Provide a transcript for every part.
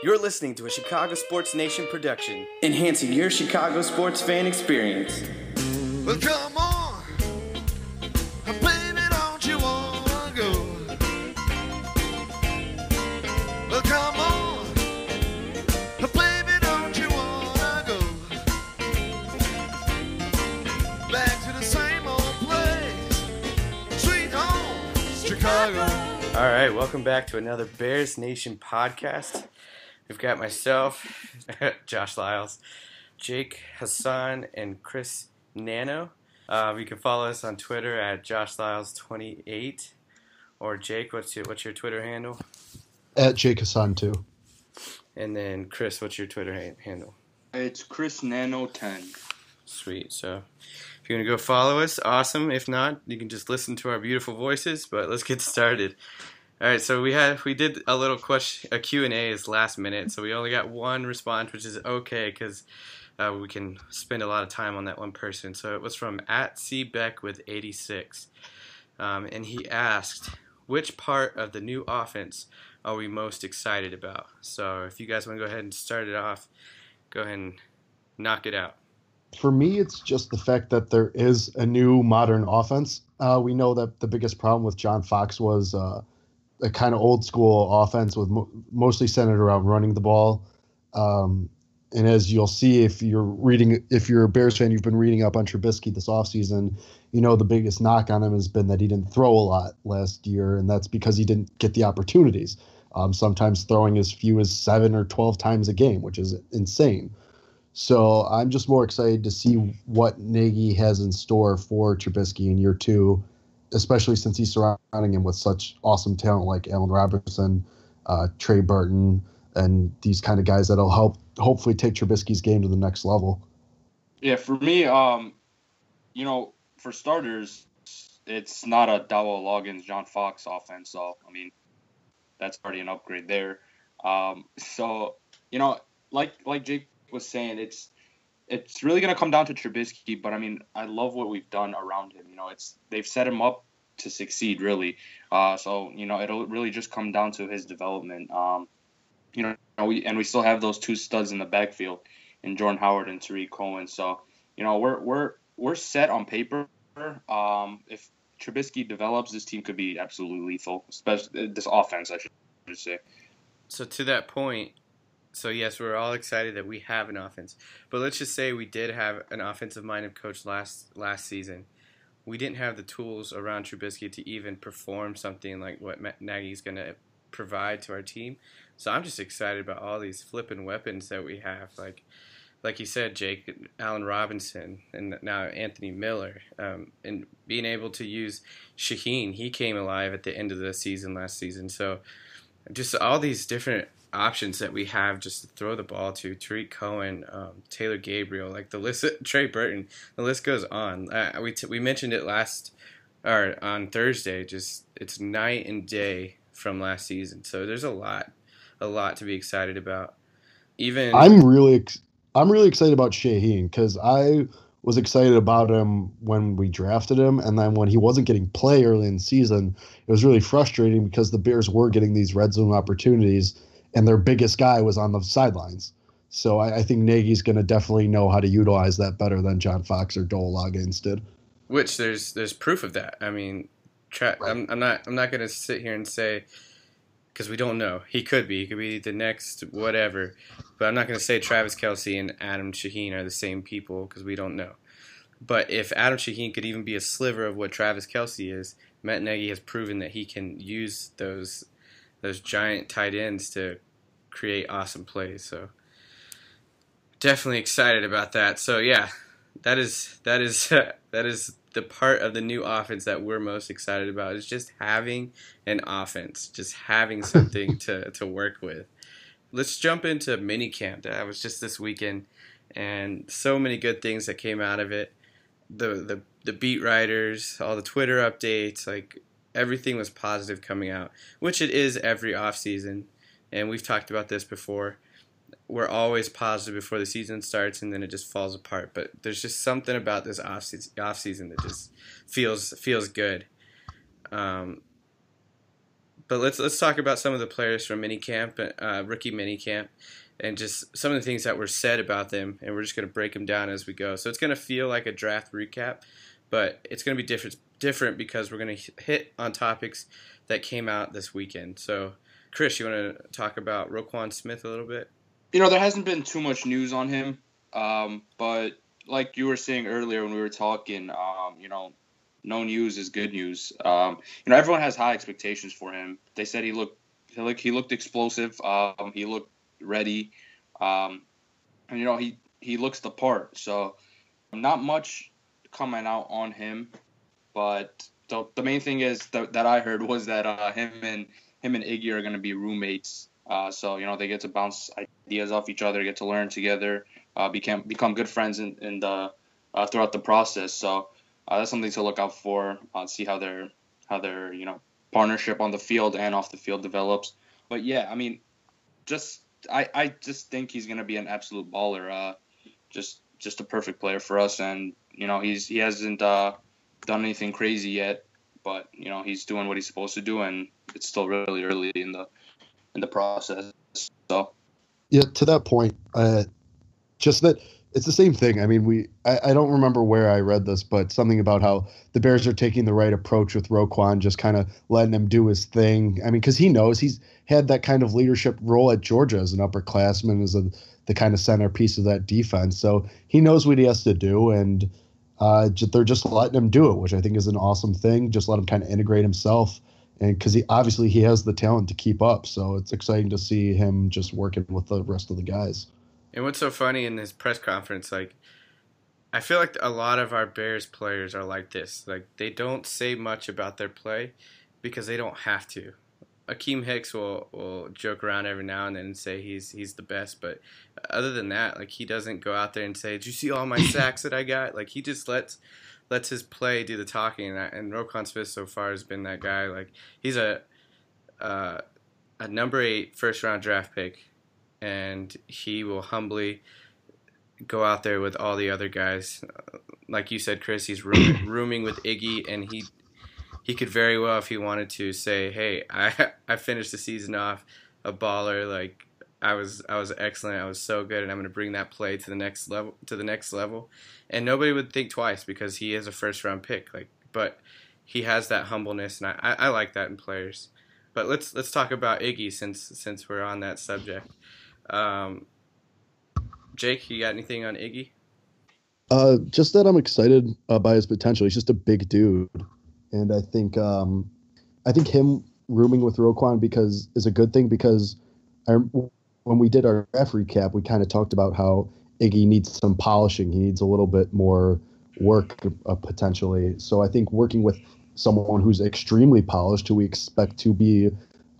You're listening to a Chicago Sports Nation production, enhancing your Chicago sports fan experience. Well, come on, baby, don't you wanna go? Well, come on, baby, don't you wanna go back to the same old place, sweet home, Chicago. All right, welcome back to another Bears Nation podcast. We've got myself, Josh Lyles, Jake Hassan, and Chris Nano. Uh, you can follow us on Twitter at Josh Lyles28. Or Jake, what's your what's your Twitter handle? At Jake Hassan too. And then Chris, what's your Twitter ha- handle? It's Chris Nano 10. Sweet. So if you're gonna go follow us, awesome. If not, you can just listen to our beautiful voices. But let's get started. All right. So we had we did a little question a Q and A's last minute. So we only got one response, which is okay because uh, we can spend a lot of time on that one person. So it was from at C Beck with 86, um, and he asked, which part of the new offense are we most excited about? So if you guys want to go ahead and start it off, go ahead and knock it out. For me, it's just the fact that there is a new modern offense. Uh, we know that the biggest problem with John Fox was uh, a kind of old school offense with mo- mostly centered around running the ball. Um, and as you'll see, if you're reading, if you're a Bears fan, you've been reading up on Trubisky this offseason, you know the biggest knock on him has been that he didn't throw a lot last year, and that's because he didn't get the opportunities. Um, sometimes throwing as few as seven or 12 times a game, which is insane. So I'm just more excited to see what Nagy has in store for Trubisky in year two, especially since he's surrounding him with such awesome talent like Allen Robinson, uh, Trey Burton, and these kind of guys that'll help hopefully take Trubisky's game to the next level. Yeah, for me, um, you know, for starters, it's not a Dowell Loggains, John Fox offense. So, I mean, that's already an upgrade there. Um, so, you know, like like Jake was saying, it's it's really gonna come down to Trubisky. But I mean, I love what we've done around him. You know, it's they've set him up to succeed really. Uh, so you know, it'll really just come down to his development. Um, you know, we and we still have those two studs in the backfield, in Jordan Howard and Tarik Cohen. So you know, we're we're we're set on paper. Um, if Trubisky develops, this team could be absolutely lethal, especially this offense, I should say. So to that point, so yes, we're all excited that we have an offense. But let's just say we did have an offensive minded coach last last season. We didn't have the tools around Trubisky to even perform something like what Nagy's going to provide to our team. So I'm just excited about all these flipping weapons that we have, like like you said, Jake, Allen Robinson, and now Anthony Miller, um, and being able to use Shaheen. He came alive at the end of the season last season. So just all these different options that we have just to throw the ball to Tarik Cohen, um, Taylor Gabriel, like the list, Trey Burton, the list goes on. Uh, we t- we mentioned it last or on Thursday. Just it's night and day from last season. So there's a lot, a lot to be excited about. Even I'm really ex- I'm really excited about Shaheen because I was excited about him when we drafted him, and then when he wasn't getting play early in the season, it was really frustrating because the Bears were getting these red zone opportunities, and their biggest guy was on the sidelines. So I, I think Nagy's going to definitely know how to utilize that better than John Fox or Dowell Loggains did. which there's there's proof of that. I mean, tra- Right. I'm, I'm not I'm not gonna sit here and say because we don't know. He could be. He could be the next whatever. But I'm not gonna say Travis Kelce and Adam Shaheen are the same people because we don't know. But if Adam Shaheen could even be a sliver of what Travis Kelce is, Matt Nagy has proven that he can use those those giant tight ends to create awesome plays. So definitely excited about that. So yeah, that is that is that is the part of the new offense that we're most excited about is just having an offense, just having something to, to work with. let's jump into mini camp. That was just this weekend, and so many good things that came out of it. The the the beat writers, all the Twitter updates, like everything was positive coming out, which it is every off season. And we've talked about this before. We're always positive before the season starts, and then it just falls apart. But there's just something about this off season, that just feels feels good. Um, but let's let's talk about some of the players from minicamp, uh, rookie minicamp, and just some of the things that were said about them, and we're just gonna break them down as we go. So it's gonna feel like a draft recap, but it's gonna be different different because we're gonna hit on topics that came out this weekend. So, Chris, you want to talk about Roquan Smith a little bit? You know, there hasn't been too much news on him, um, but like you were saying earlier when we were talking, um, you know, no news is good news. Um, you know, everyone has high expectations for him. They said he looked he looked, he looked explosive. Um, he looked ready, um, and you know he he looks the part. So not much coming out on him, but the, the main thing is that, that I heard was that uh, him and him and Iggy are going to be roommates. Uh, so you know they get to bounce ideas off each other, get to learn together, uh, become become good friends in, in the uh, throughout the process. So uh, that's something to look out for. Uh, see how their how their you know partnership on the field and off the field develops. But yeah, I mean, just I, I just think he's gonna be an absolute baller. Uh, just just a perfect player for us, and you know he's he hasn't done anything crazy yet, but you know he's doing what he's supposed to do, and it's still really early in the in the process. So yeah, to that point, uh, just that it's the same thing. I mean, we I, I, don't remember where I read this, but something about how the Bears are taking the right approach with Roquan, just kind of letting him do his thing. I mean, because he knows he's had that kind of leadership role at Georgia as an upperclassman, as a, the kind of centerpiece of that defense. So he knows what he has to do, and uh, they're just letting him do it, which I think is an awesome thing. Just let him kind of integrate himself, and because he obviously he has the talent to keep up. So it's exciting to see him just working with the rest of the guys. And what's so funny in this press conference, like, I feel like a lot of our Bears players are like this. Like, they don't say much about their play because they don't have to. Akiem Hicks will, will joke around every now and then and say he's he's the best, but other than that, like he doesn't go out there and say, "Did you see all my sacks that I got?" Like he just lets lets his play do the talking, and, and Roquan Smith so far has been that guy. Like he's a uh, a number eight first round draft pick and he will humbly go out there with all the other guys. Like you said, Chris, he's rooming, rooming with Iggy, and he he could very well, if he wanted to, say, "Hey, I I finished the season off a baller. Like I was I was excellent. I was so good, and I'm going to bring that play to the next level to the next level." And nobody would think twice because he is a first round pick. Like, but he has that humbleness, and I, I, I like that in players. But let's let's talk about Iggy since since we're on that subject. Um, Jake, you got anything on Iggy? Uh, just that I'm excited uh, by his potential. He's just a big dude, and I think um, I think him rooming with Roquan because is a good thing because I, when we did our F recap, we kind of talked about how Iggy needs some polishing. He needs a little bit more work uh, potentially. So I think working with someone who's extremely polished, who we expect to be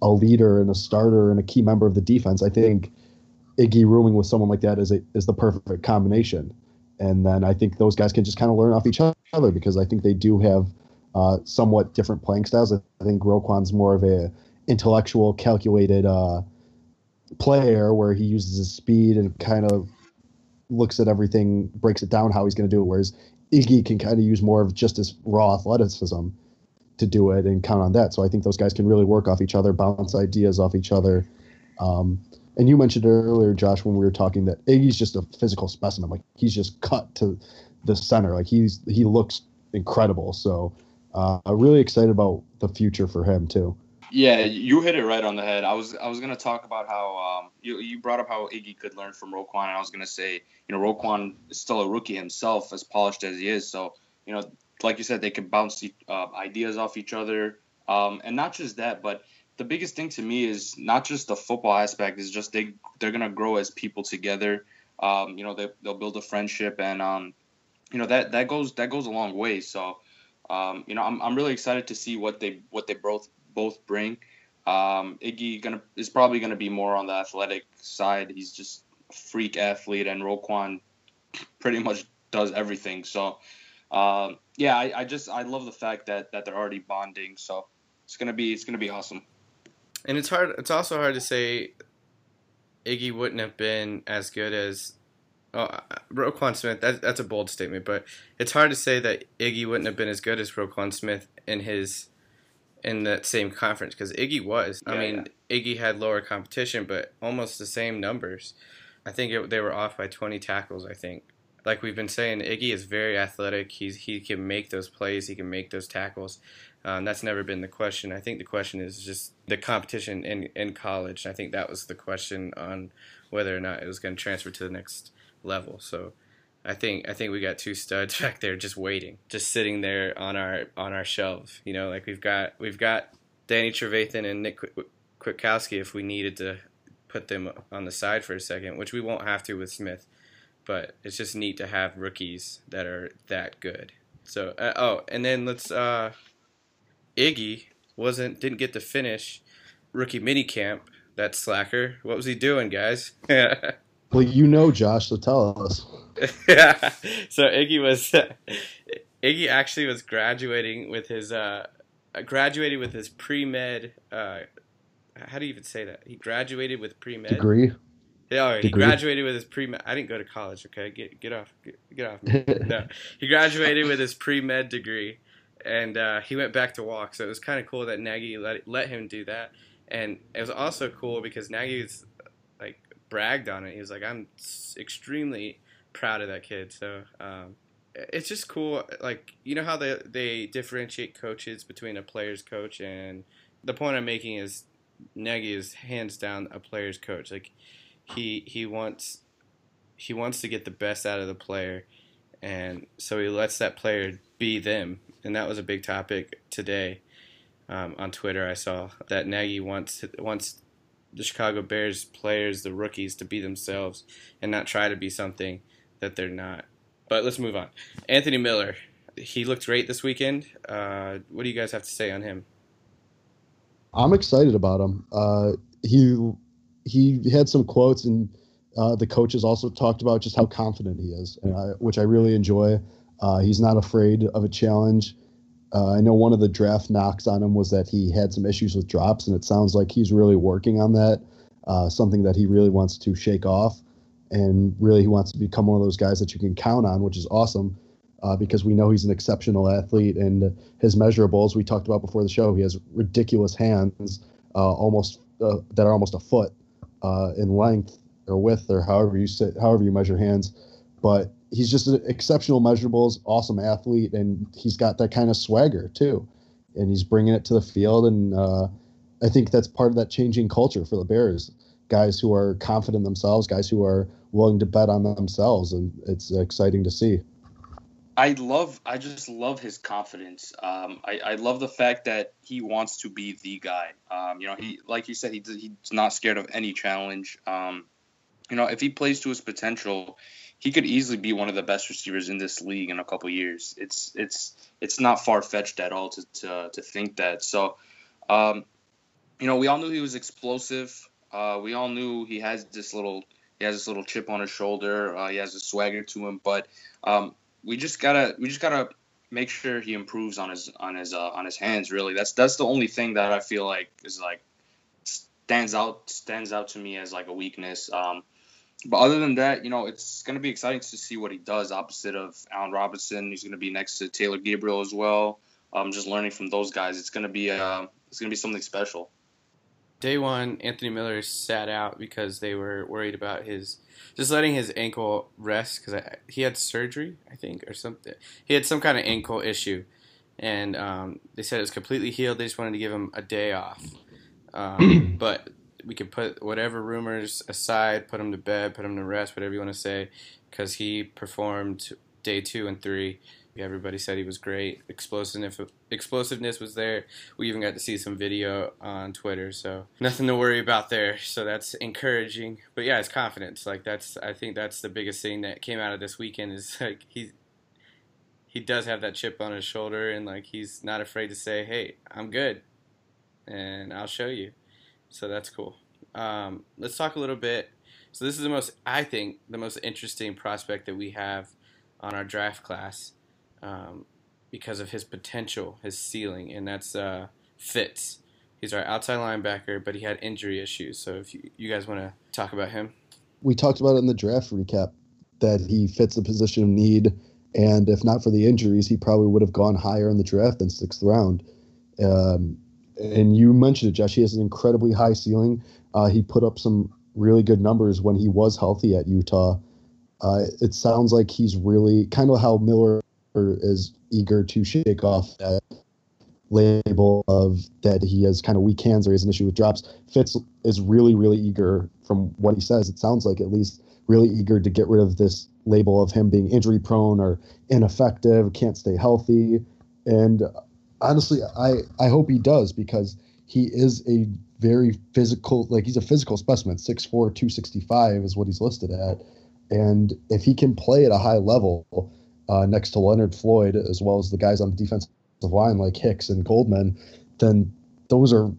a leader and a starter and a key member of the defense, I think Iggy rooming with someone like that is a, is the perfect combination. And then I think those guys can just kind of learn off each other because I think they do have uh, somewhat different playing styles. I think Roquan's more of a intellectual, calculated uh, player where he uses his speed and kind of looks at everything, breaks it down how he's going to do it. Whereas Iggy can kind of use more of just his raw athleticism to do it and count on that. So I think those guys can really work off each other, bounce ideas off each other. Um, and you mentioned earlier, Josh, when we were talking that Iggy's just a physical specimen. Like he's just cut to the center. Like he's he looks incredible. So uh, I'm really excited about the future for him too. Yeah, you hit it right on the head. I was I was gonna talk about how um, you you brought up how Iggy could learn from Roquan, and I was gonna say you know Roquan is still a rookie himself, as polished as he is. So you know, like you said, they can bounce uh, ideas off each other, um, and not just that, but the biggest thing to me is not just the football aspect is just they they're gonna grow as people together. Um, you know they they'll build a friendship and um, you know that that goes that goes a long way. So um, you know I'm I'm really excited to see what they what they both both bring. Um, Iggy gonna is probably gonna be more on the athletic side. He's just a freak athlete, and Roquan pretty much does everything. So, um, yeah, I, I just I love the fact that that they're already bonding. So it's gonna be it's gonna be awesome. And it's hard. It's also hard to say Iggy wouldn't have been as good as oh, Roquan Smith. That, that's a bold statement, but it's hard to say that Iggy wouldn't have been as good as Roquan Smith in his in that same conference because Iggy was. I Yeah, mean, Iggy had lower competition, but almost the same numbers. I think it, they were off by 20 tackles. I think, like we've been saying, Iggy is very athletic. He's he can make those plays. He can make those tackles. Um, that's never been the question. I think the question is just the competition in in college. I think that was the question on whether or not it was going to transfer to the next level. So. I think I think we got two studs back there just waiting, just sitting there on our on our shelf. You know, like we've got we've got Danny Trevathan and Nick Kwi- Kwiatkowski if we needed to put them on the side for a second, which we won't have to with Smith. But it's just neat to have rookies that are that good. So uh, oh, and then let's uh, Iggy wasn't didn't get to finish rookie mini camp. That slacker. What was he doing, guys? Well, you know, Josh, so tell us. yeah. So Iggy was Iggy actually was graduating with his uh graduated with his pre med uh how do you even say that? He graduated with pre med. Degree. Yeah, he Degree. graduated with his pre med. I didn't go to college. Okay, get get off get, get off. Me. No, he graduated with his pre med degree, and uh, he went back to walk. So it was kind of cool that Nagy let let him do that, and it was also cool because Nagy's bragged on it. He was like, "I'm extremely proud of that kid." So um, it's just cool. Like you know how they they differentiate coaches between a player's coach and the point I'm making is Nagy is hands down a player's coach. Like he he wants he wants to get the best out of the player, and so he lets that player be them. And that was a big topic today um, on Twitter. I saw that Nagy wants wants the Chicago Bears players, the rookies, to be themselves and not try to be something that they're not. But let's move on. Anthony Miller, he looked great this weekend. Uh, what do you guys have to say on him? I'm excited about him. Uh, he he had some quotes, and uh, the coaches also talked about just how confident he is, I, which I really enjoy. Uh, he's not afraid of a challenge. Uh, I know one of the draft knocks on him was that he had some issues with drops, and it sounds like he's really working on that. Uh, something that he really wants to shake off, and really he wants to become one of those guys that you can count on, which is awesome. Uh, because we know he's an exceptional athlete and his measurables we talked about before the show. He has ridiculous hands, uh, almost uh, that are almost a foot uh, in length or width or however you sit, however you measure hands. But he's just an exceptional measurables, awesome athlete, and he's got that kind of swagger too, and he's bringing it to the field. And uh, I think that's part of that changing culture for the Bears. Guys who are confident themselves, guys who are willing to bet on themselves, and it's exciting to see. I love, I just love his confidence. Um, I, I love the fact that he wants to be the guy. Um, you know, he, like you said, he, he's not scared of any challenge. Um, you know, if he plays to his potential, he could easily be one of the best receivers in this league in a couple years. It's, it's, it's not far fetched at all to, to, to think that. So, um, you know, we all knew he was explosive. Uh, we all knew he has this little, he has this little chip on his shoulder. Uh, he has a swagger to him, but, um, we just gotta we just gotta make sure he improves on his on his uh, on his hands. Really, that's that's the only thing that I feel like is like stands out stands out to me as like a weakness. Um, but other than that, you know, it's gonna be exciting to see what he does opposite of Allen Robinson. He's gonna be next to Taylor Gabriel as well. Um, just learning from those guys, it's gonna be uh, it's gonna be something special. Day one, Anthony Miller sat out because they were worried about his just letting his ankle rest because he had surgery, I think, or something. He had some kind of ankle issue, and um, they said it was completely healed. They just wanted to give him a day off. Um, but we could put whatever rumors aside, put him to bed, put him to rest, whatever you want to say, because he performed day two and three. Everybody said he was great. Explosiveness, explosiveness was there. We even got to see some video on Twitter, so nothing to worry about there. So that's encouraging. But yeah, his confidence, like that's, I think that's the biggest thing that came out of this weekend is like he, he does have that chip on his shoulder, and like he's not afraid to say, "Hey, I'm good," and I'll show you. So that's cool. Um, let's talk a little bit. So this is the most, I think, the most interesting prospect that we have on our draft class um, because of his potential, his ceiling, and that's uh, Fitts. He's our outside linebacker, but he had injury issues. So if you, you guys want to talk about him, we talked about it in the draft recap that he fits the position of need, and if not for the injuries, he probably would have gone higher in the draft than sixth round. Um, and you mentioned it, Josh. He has an incredibly high ceiling. Uh, he put up some really good numbers when he was healthy at Utah. Uh, it sounds like he's really kind of how Miller is eager to shake off that label of that he has kind of weak hands or he has an issue with drops. Fitts is really, really eager, from what he says, it sounds like at least, really eager to get rid of this label of him being injury prone or ineffective, can't stay healthy. And honestly, I, I hope he does because he is a very physical, like he's a physical specimen. 6'4, 265 is what he's listed at. And if he can play at a high level uh, next to Leonard Floyd, as well as the guys on the defensive line like Hicks and Goldman, then those are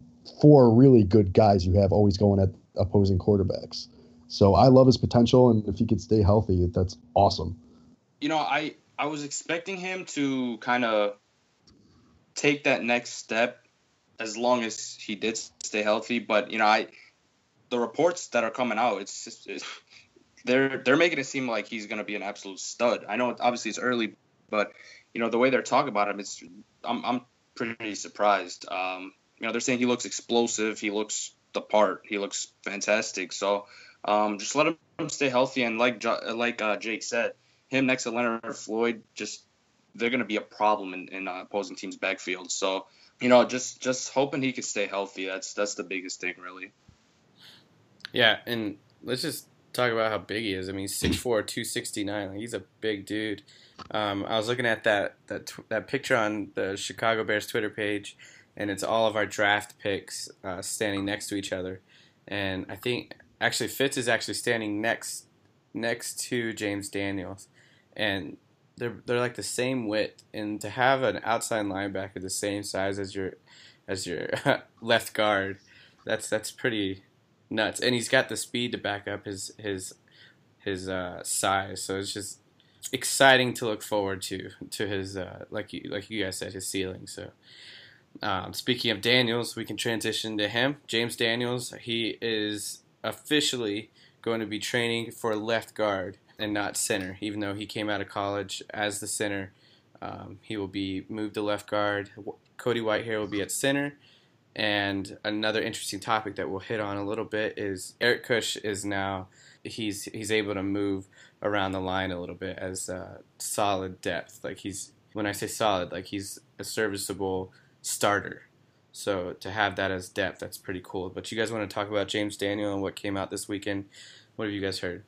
four really good guys you have always going at opposing quarterbacks. So I love his potential, and if he could stay healthy, that's awesome. You know, I I was expecting him to kind of take that next step as long as he did stay healthy. But you know, I the reports that are coming out, it's just it's, they're they're making it seem like he's going to be an absolute stud. I know obviously it's early, but you know the way they're talking about him, it's I'm I'm pretty surprised. Um, you know, they're saying he looks explosive, he looks the part, he looks fantastic. So um, just let him stay healthy and like like uh, Jake said, him next to Leonard Floyd, just they're going to be a problem in, in uh, opposing teams' backfield. So you know, just just hoping he can stay healthy. That's that's the biggest thing, really. Yeah, and let's just talk about how big he is. I mean, he's 6'4", 269. Like, he's a big dude. Um, I was looking at that that that picture on the Chicago Bears Twitter page, and it's all of our draft picks uh, standing next to each other. And I think actually Fitts is actually standing next next to James Daniels, and they're they're like the same width, and to have an outside linebacker the same size as your as your left guard, that's that's pretty nuts. And he's got the speed to back up his his his uh, size, so it's just exciting to look forward to to his uh, like you like you guys said his ceiling. So. Um, speaking of Daniels, we can transition to him. James Daniels, he is officially going to be training for left guard and not center, even though he came out of college as the center. Um, he will be moved to left guard. Cody Whitehair will be at center. And another interesting topic that we'll hit on a little bit is Eric Kush is now he's he's able to move around the line a little bit as uh, solid depth. Like he's when I say solid, like he's a serviceable starter. So to have that as depth, that's pretty cool. But you guys want to talk about James Daniel and what came out this weekend? What have you guys heard?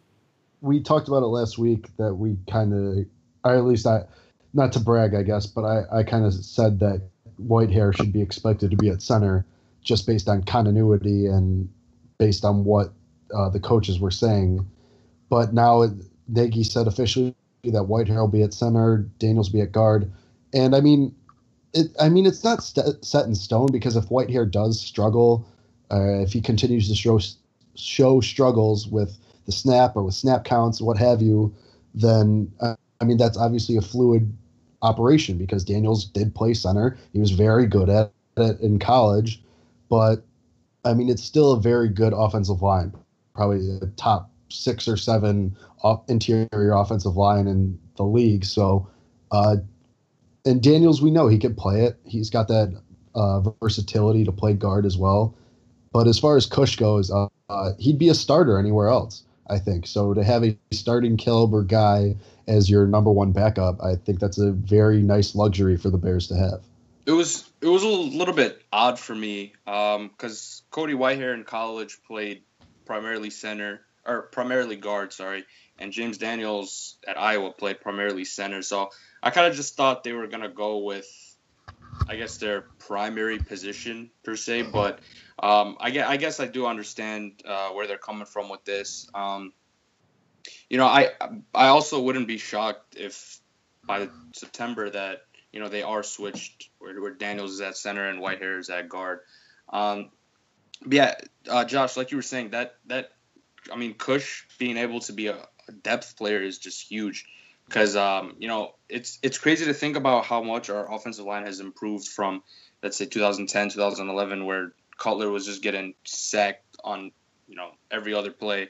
We talked about it last week that we kind of, or at least I, not to brag, I guess, but I, I kind of said that Whitehair should be expected to be at center just based on continuity and based on what uh, the coaches were saying. But now Nagy said officially that Whitehair will be at center, Daniels will be at guard, and I mean, it. I mean, it's not st- set in stone because if Whitehair does struggle, uh, if he continues to show show struggles with the snap or with snap counts, what have you, then uh, I mean that's obviously a fluid operation because Daniels did play center. He was very good at it in college, but I mean it's still a very good offensive line, probably a top six or seven off interior offensive line in the league. So, uh, and Daniels, we know he can play it. He's got that uh, versatility to play guard as well. But as far as Kush goes, uh, uh he'd be a starter anywhere else. I think. So to have a starting caliber guy as your number one backup, I think that's a very nice luxury for the Bears to have. It was it was a little bit odd for me because um, Cody Whitehair in college played primarily center or primarily guard, sorry, and James Daniels at Iowa played primarily center. So I kind of just thought they were gonna go with, I guess their primary position per se, but um, I, guess, I guess I do understand uh, where they're coming from with this. Um, you know, I I also wouldn't be shocked if by September that you know they are switched where, where Daniels is at center and Whitehair is at guard. Um, yeah, uh, Josh, like you were saying, that that I mean, Kush being able to be a, a depth player is just huge because um, you know it's it's crazy to think about how much our offensive line has improved from let's say 2010 2011 where Cutler was just getting sacked on you know every other play.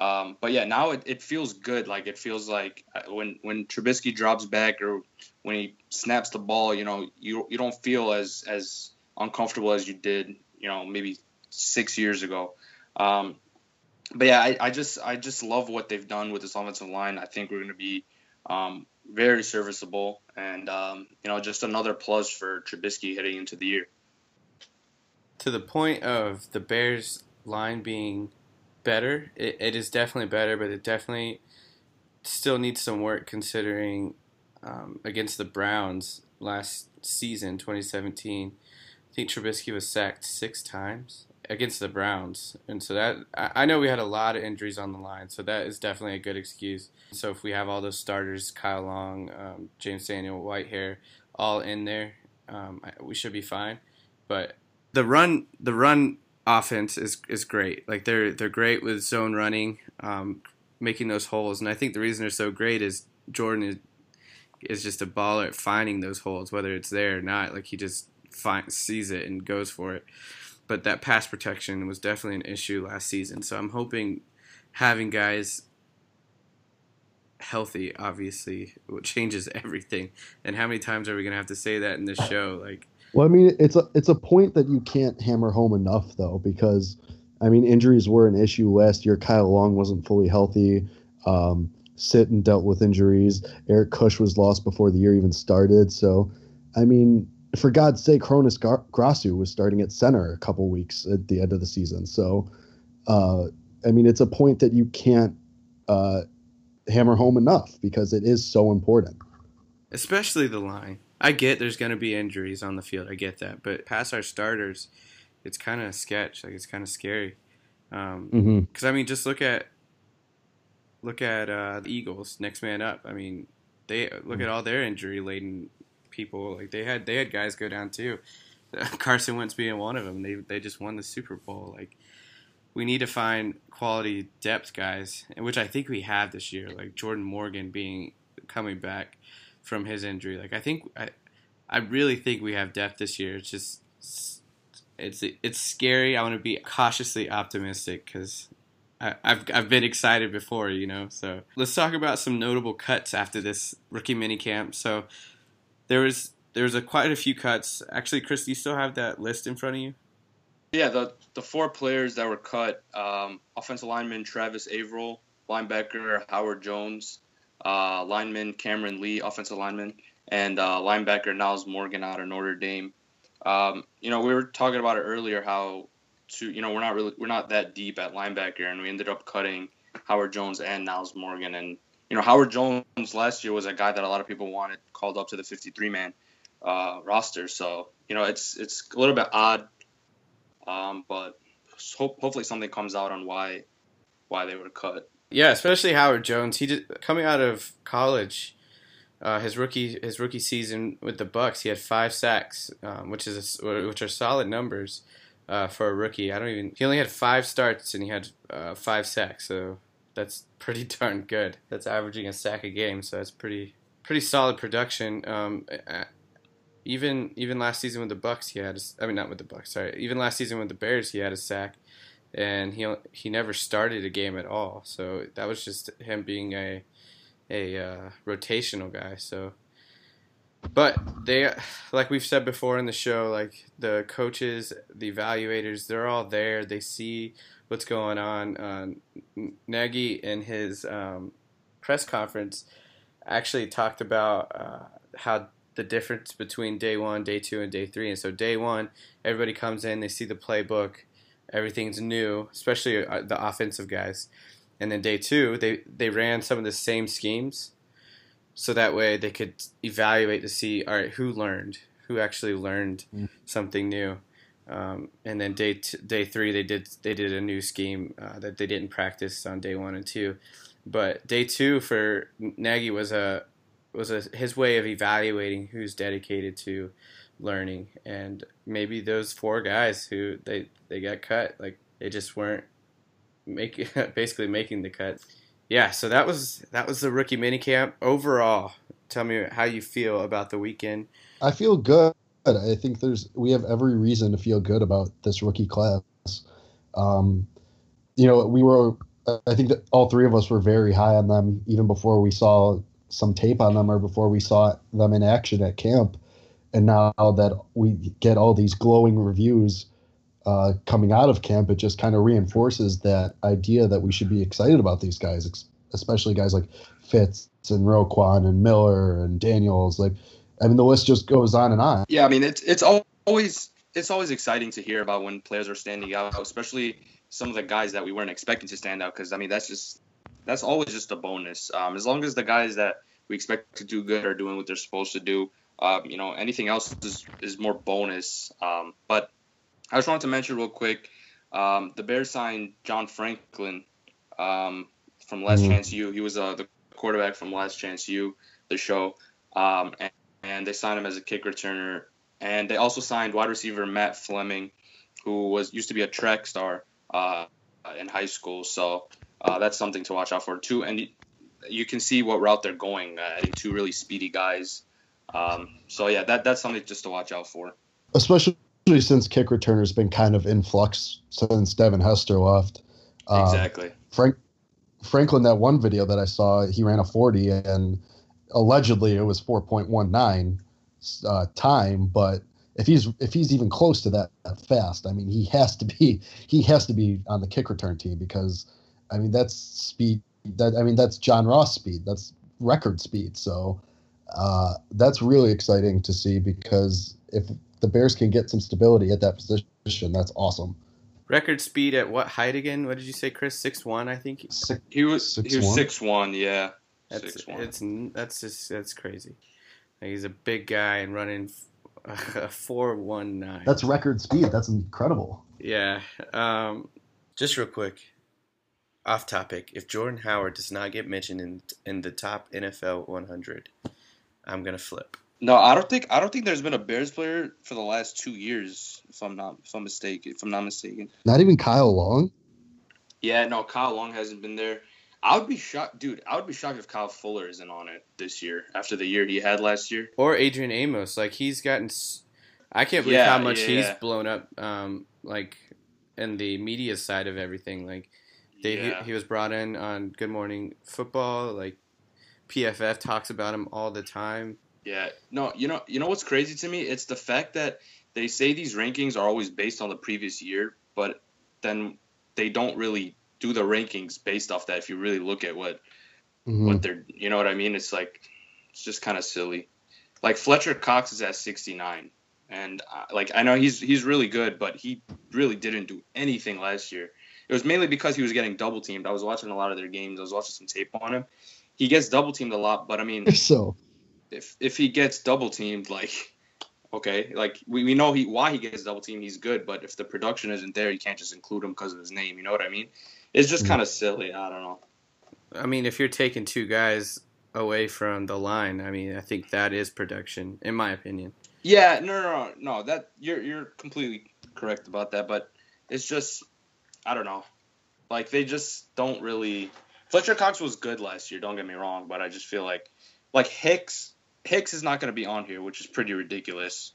Um, but yeah now it, it feels good. Like it feels like uh, when when Trubisky drops back or when he snaps the ball you know you you don't feel as as uncomfortable as you did you know maybe six years ago. Um, but yeah I, I just I just love what they've done with this offensive line. I think we're going to be um, very serviceable, and um, you know, just another plus for Trubisky heading into the year. To the point of the Bears line being better, it, it is definitely better, but it definitely still needs some work considering um, against the Browns last season, 2017. I think Trubisky was sacked six times against the Browns, and so that I know we had a lot of injuries on the line, so that is definitely a good excuse. So if we have all those starters, Kyle Long, um, James Daniel, Whitehair, all in there, um, we should be fine. But the run, the run offense is is great. Like they're they're great with zone running, um, making those holes, and I think the reason they're so great is Jordan is is just a baller at finding those holes, whether it's there or not. Like he just find, sees it and goes for it but that pass protection was definitely an issue last season. So I'm hoping having guys healthy obviously changes everything. And how many times are we gonna have to say that in this show? Like, well, I mean, it's a it's a point that you can't hammer home enough though, because I mean, injuries were an issue last year. Kyle Long wasn't fully healthy. Um, Sitton dealt with injuries. Eric Kush was lost before the year even started. So, I mean, for God's sake, Hroniss Grasu was starting at center a couple weeks at the end of the season. So, uh, I mean, it's a point that you can't uh, hammer home enough because it is so important. Especially the line. I get there's going to be injuries on the field. I get that, but past our starters, it's kind of sketch. Like it's kind of scary. Because um, mm-hmm. I mean, just look at look at uh, the Eagles, next man up. I mean, they look at all their injury laden people. Like they had they had guys go down too. Carson Wentz being one of them. They they just won the Super Bowl. Like we need to find quality depth guys, which I think we have this year. Like Jordan Morgan being coming back from his injury. Like I think I I really think we have depth this year. It's just it's it's scary. I want to be cautiously optimistic because I've I've been excited before, you know. So let's talk about some notable cuts after this rookie minicamp. So there was there was a quite a few cuts. Actually, Chris, do you still have that list in front of you? Yeah, the the four players that were cut: um, offensive lineman Travis Averill, linebacker Howard Jones, uh, lineman Cameron Lee, offensive lineman, and uh, linebacker Niles Morgan out of Notre Dame. Um, you know, we were talking about it earlier how to you know we're not really we're not that deep at linebacker, and we ended up cutting Howard Jones and Niles Morgan, and you know, Howard Jones last year was a guy that a lot of people wanted called up to the 53 man uh, roster. So, you know, it's it's a little bit odd, um, but hope, hopefully something comes out on why why they were cut. Yeah, especially Howard Jones. He did coming out of college. Uh, his rookie his rookie season with the Bucs, he had five sacks, um, which is a, which are solid numbers uh, for a rookie. I don't even he only had five starts and he had uh, five sacks, so that's pretty darn good. That's averaging a sack a game, so that's pretty pretty solid production. Um, even even last season with the Bucs, he had. A, I mean, not with the Bucs. Sorry. Even last season with the Bears, he had a sack, and he he never started a game at all. So that was just him being a a uh, rotational guy. So, but they, like we've said before in the show, like the coaches, the evaluators, they're all there. They see what's going on. Uh, Nagy in his um, press conference actually talked about uh, how the difference between day one, day two, and day three. And so day one, everybody comes in, they see the playbook, everything's new, especially uh, the offensive guys. And then day two, they they ran some of the same schemes, so that way they could evaluate to see all right who learned, who actually learned mm. something new. Um, and then day t- day three, they did they did a new scheme uh, that they didn't practice on day one and two. But day two for Nagy was a was a, his way of evaluating who's dedicated to learning, and maybe those four guys who they they got cut, like they just weren't making basically making the cut. Yeah, so that was that was the rookie minicamp overall. Tell me how you feel about the weekend. I feel good. I think there's we have every reason to feel good about this rookie class. Um, you know, we were. I think that all three of us were very high on them even before we saw some tape on them or before we saw them in action at camp. And now that we get all these glowing reviews uh, coming out of camp, it just kind of reinforces that idea that we should be excited about these guys, especially guys like Fitts and Roquan and Miller and Daniels. Like, I mean, the list just goes on and on. Yeah, I mean, it's it's always it's always exciting to hear about when players are standing out, especially some of the guys that we weren't expecting to stand out. Because I mean, that's just that's always just a bonus. Um, as long as the guys that we expect to do good are doing what they're supposed to do, um, you know, anything else is, is more bonus. Um, but I just wanted to mention real quick, um, the Bears signed John Franklin um, from Last mm-hmm. Chance U. He was uh, the quarterback from Last Chance U, the show, um, and, and, they signed him as a kick returner. And they also signed wide receiver Matt Fleming, who was used to be a track star uh, in high school. So uh, that's something to watch out for too. And you can see what route they're going, uh, adding two really speedy guys. Um, so yeah, that that's something just to watch out for. Especially since kick returner has been kind of in flux since Devin Hester left. Uh, exactly. Frank Franklin, that one video that I saw, he ran a 40 and allegedly it was 4.19 uh, time, but if he's if he's even close to that, that fast, I mean, he has to be he has to be on the kick return team because I mean that's speed that I mean that's John Ross speed. That's record speed. So uh, that's really exciting to see because if the Bears can get some stability at that position, that's awesome. Record speed at what height again? What did you say, Chris? Six one, I think. Six, he was six he was one? six one. Yeah, that's six, one. it's that's just that's crazy. Like he's a big guy and running a four one nine. That's record speed. That's incredible. Yeah. Um, just real quick, off topic. If Jordan Howard does not get mentioned in in the top NFL 100, I'm gonna flip. No, I don't think I don't think there's been a Bears player for the last two years, if I'm not if I'm mistaken. If I'm not mistaken. Not even Kyle Long. Yeah, no, Kyle Long hasn't been there. I would be shocked, dude. I would be shocked if Kyle Fuller isn't on it this year after the year he had last year. Or Adrian Amos, like he's gotten. I can't believe yeah, how much yeah, he's yeah. blown up, um, like in the media side of everything. Like they, yeah. he, he, was brought in on Good Morning Football. Like PFF talks about him all the time. Yeah. No, you know, you know what's crazy to me? It's the fact that they say these rankings are always based on the previous year, but then they don't really do the rankings based off that. If you really look at what mm-hmm. what they're, you know what I mean? It's like it's just kind of silly. Like Fletcher Cox is at 69, and uh, like I know he's he's really good, but he really didn't do anything last year. It was mainly because he was getting double teamed. I was watching a lot of their games. I was watching some tape on him. He gets double teamed a lot, but I mean, so if if he gets double teamed, like okay, like we, we know he why he gets double teamed, he's good. But if the production isn't there, you can't just include him because of his name. You know what I mean? It's just mm-hmm. kind of silly. I don't know. I mean, if you're taking two guys away from the line, I mean, I think that is production, in my opinion. Yeah, no, no, no, no. That you're you're completely correct about that, but it's just I don't know. Like they just don't really. Fletcher Cox was good last year. Don't get me wrong, but I just feel like like Hicks Hicks is not going to be on here, which is pretty ridiculous,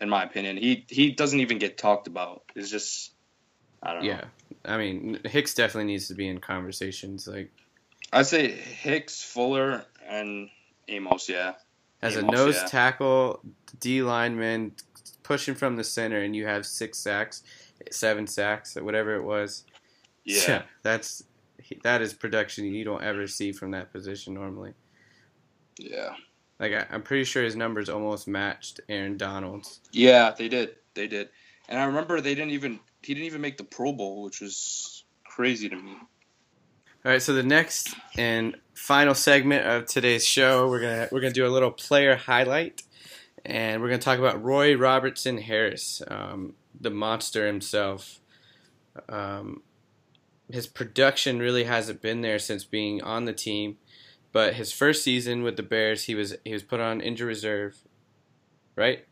in my opinion. He he doesn't even get talked about. It's just I don't know. Yeah, I mean Hicks definitely needs to be in conversations. Like I'd say Hicks, Fuller, and Amos. Yeah. As Amos, a nose yeah. tackle, D lineman pushing from the center, and you have six sacks seven sacks, whatever it was. Yeah, that's that is production you don't ever see from that position normally. Yeah, like I, am pretty sure his numbers almost matched Aaron Donald's. Yeah, they did. They did. And I remember they didn't even he didn't even make the Pro Bowl, which was crazy to me. All right, so the next and final segment of today's show, we're gonna we're gonna do a little player highlight, and we're gonna talk about Roy Robertson Harris. Um, the monster himself. Um, his production really hasn't been there since being on the team, but his first season with the Bears, he was he was put on injury reserve, right?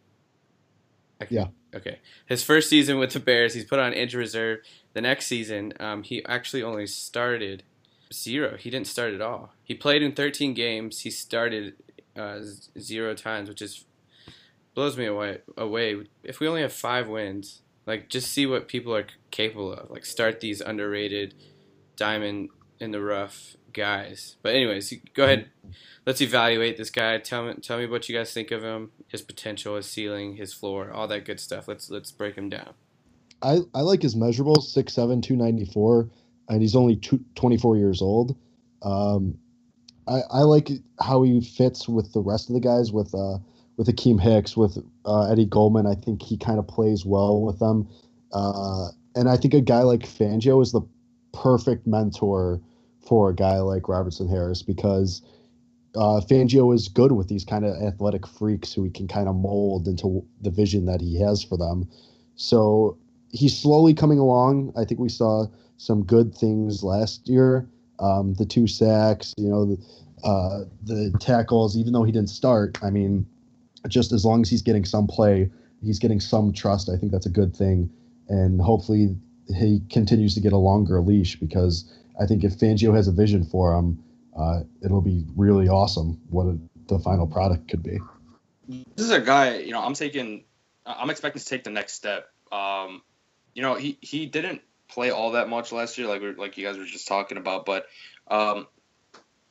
Can- Yeah. Okay. His first season with the Bears, he's put on injury reserve. The next season, um, he actually only started zero. He didn't start at all. He played in 13 games. He started uh, zero times, which is blows me away. Away. If we only have five wins, like just see what people are capable of. Like start these underrated, diamond in the rough guys. But anyways, go ahead. Let's evaluate this guy. Tell me, tell me what you guys think of him, his potential, his ceiling, his floor, all that good stuff. Let's let's break him down. I, I like his measurables 6'7, 294, and he's only two, 24 years old. Um, I, I like how he fits with the rest of the guys, with uh, with Akiem Hicks, with uh, Eddie Goldman. I think he kind of plays well with them. Uh, and I think a guy like Fangio is the perfect mentor for a guy like Robertson Harris because uh, Fangio is good with these kind of athletic freaks who he can kind of mold into the vision that he has for them. So he's slowly coming along. I think we saw some good things last year. Um, the two sacks, you know, the, uh, the tackles. Even though he didn't start, I mean, just as long as he's getting some play, he's getting some trust. I think that's a good thing, and hopefully he continues to get a longer leash because I think if Fangio has a vision for him, uh, it'll be really awesome what a, the final product could be. This is a guy, you know, I'm taking, I'm expecting to take the next step. Um, you know, he he didn't play all that much last year, like we like you guys were just talking about, but um,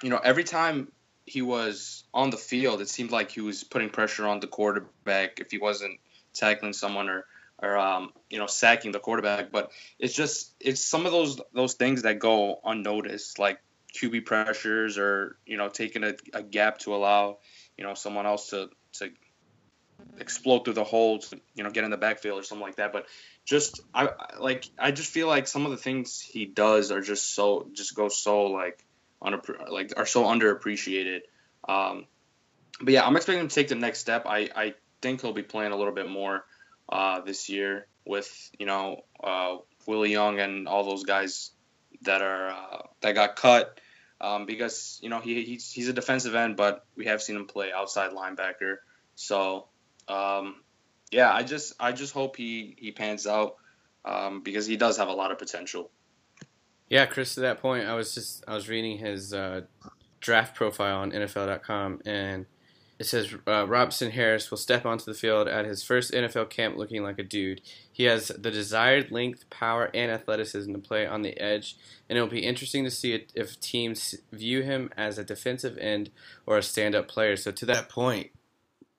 you know, every time he was on the field, it seemed like he was putting pressure on the quarterback if he wasn't tackling someone or or um, you know sacking the quarterback. But it's just it's some of those those things that go unnoticed, like QB pressures or you know taking a, a gap to allow you know someone else to to explode through the hole to you know get in the backfield or something like that. But just I I- like I just feel like some of the things he does are just so just go so like like are so underappreciated. Um, but yeah, I'm expecting him to take the next step. I I think he'll be playing a little bit more uh, this year with you know uh, Willie Young and all those guys that are uh, that got cut um, because you know he he's, he's a defensive end, but we have seen him play outside linebacker. So um, yeah, I just I just hope he he pans out um, because he does have a lot of potential. Yeah, Chris. To that point, I was just I was reading his uh, draft profile on NFL.com, and it says uh, Robinson Harris will step onto the field at his first NFL camp looking like a dude. He has the desired length, power, and athleticism to play on the edge, and it'll be interesting to see if teams view him as a defensive end or a stand-up player. So to that point,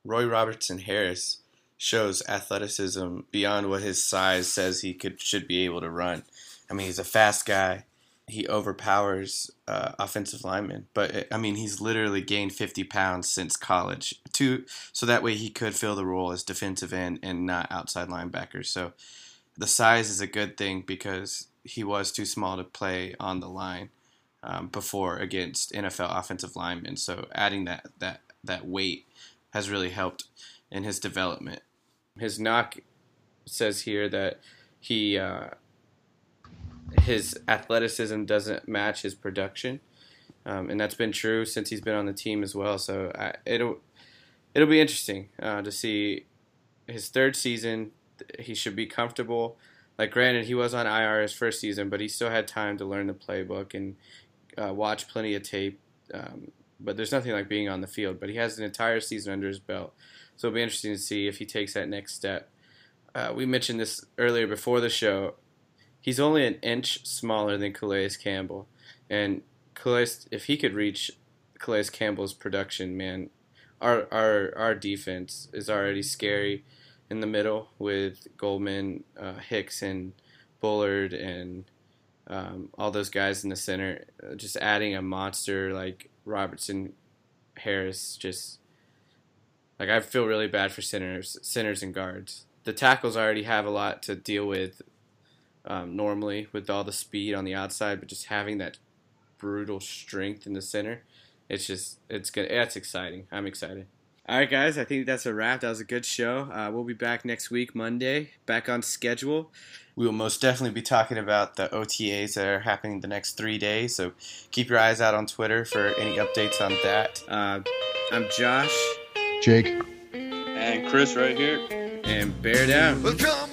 Roy Robertson Harris shows athleticism beyond what his size says he could should be able to run. I mean, he's a fast guy. He overpowers uh, offensive linemen, but uh, I mean, he's literally gained 50 pounds since college, to so that way he could fill the role as defensive end and not outside linebacker. So the size is a good thing because he was too small to play on the line um, before against NFL offensive linemen. So adding that that that weight has really helped in his development. His knock says here that he uh, his athleticism doesn't match his production, um, and that's been true since he's been on the team as well. So I, it'll it'll be interesting uh, to see his third season. He should be comfortable. Like granted, he was on IR his first season, but he still had time to learn the playbook and uh, watch plenty of tape. Um, but there's nothing like being on the field. But he has an entire season under his belt, so it'll be interesting to see if he takes that next step. Uh, we mentioned this earlier before the show. He's only an inch smaller than Calais Campbell, and Calais, if he could reach Calais Campbell's production, man, our our our defense is already scary in the middle with Goldman, uh, Hicks, and Bullard, and um, all those guys in the center. Uh, Just adding a monster like Robertson, Harris, just like I feel really bad for centers, centers and guards. The tackles already have a lot to deal with um, normally with all the speed on the outside, but just having that brutal strength in the center, it's just it's good. That's exciting. I'm excited. All right, guys. I think that's a wrap. That was a good show. Uh, we'll be back next week, Monday, back on schedule. We will most definitely be talking about the OTAs that are happening the next three days. So keep your eyes out on Twitter for any updates on that. Uh, I'm Josh. Jake. And Chris right here. and bear down. Well, come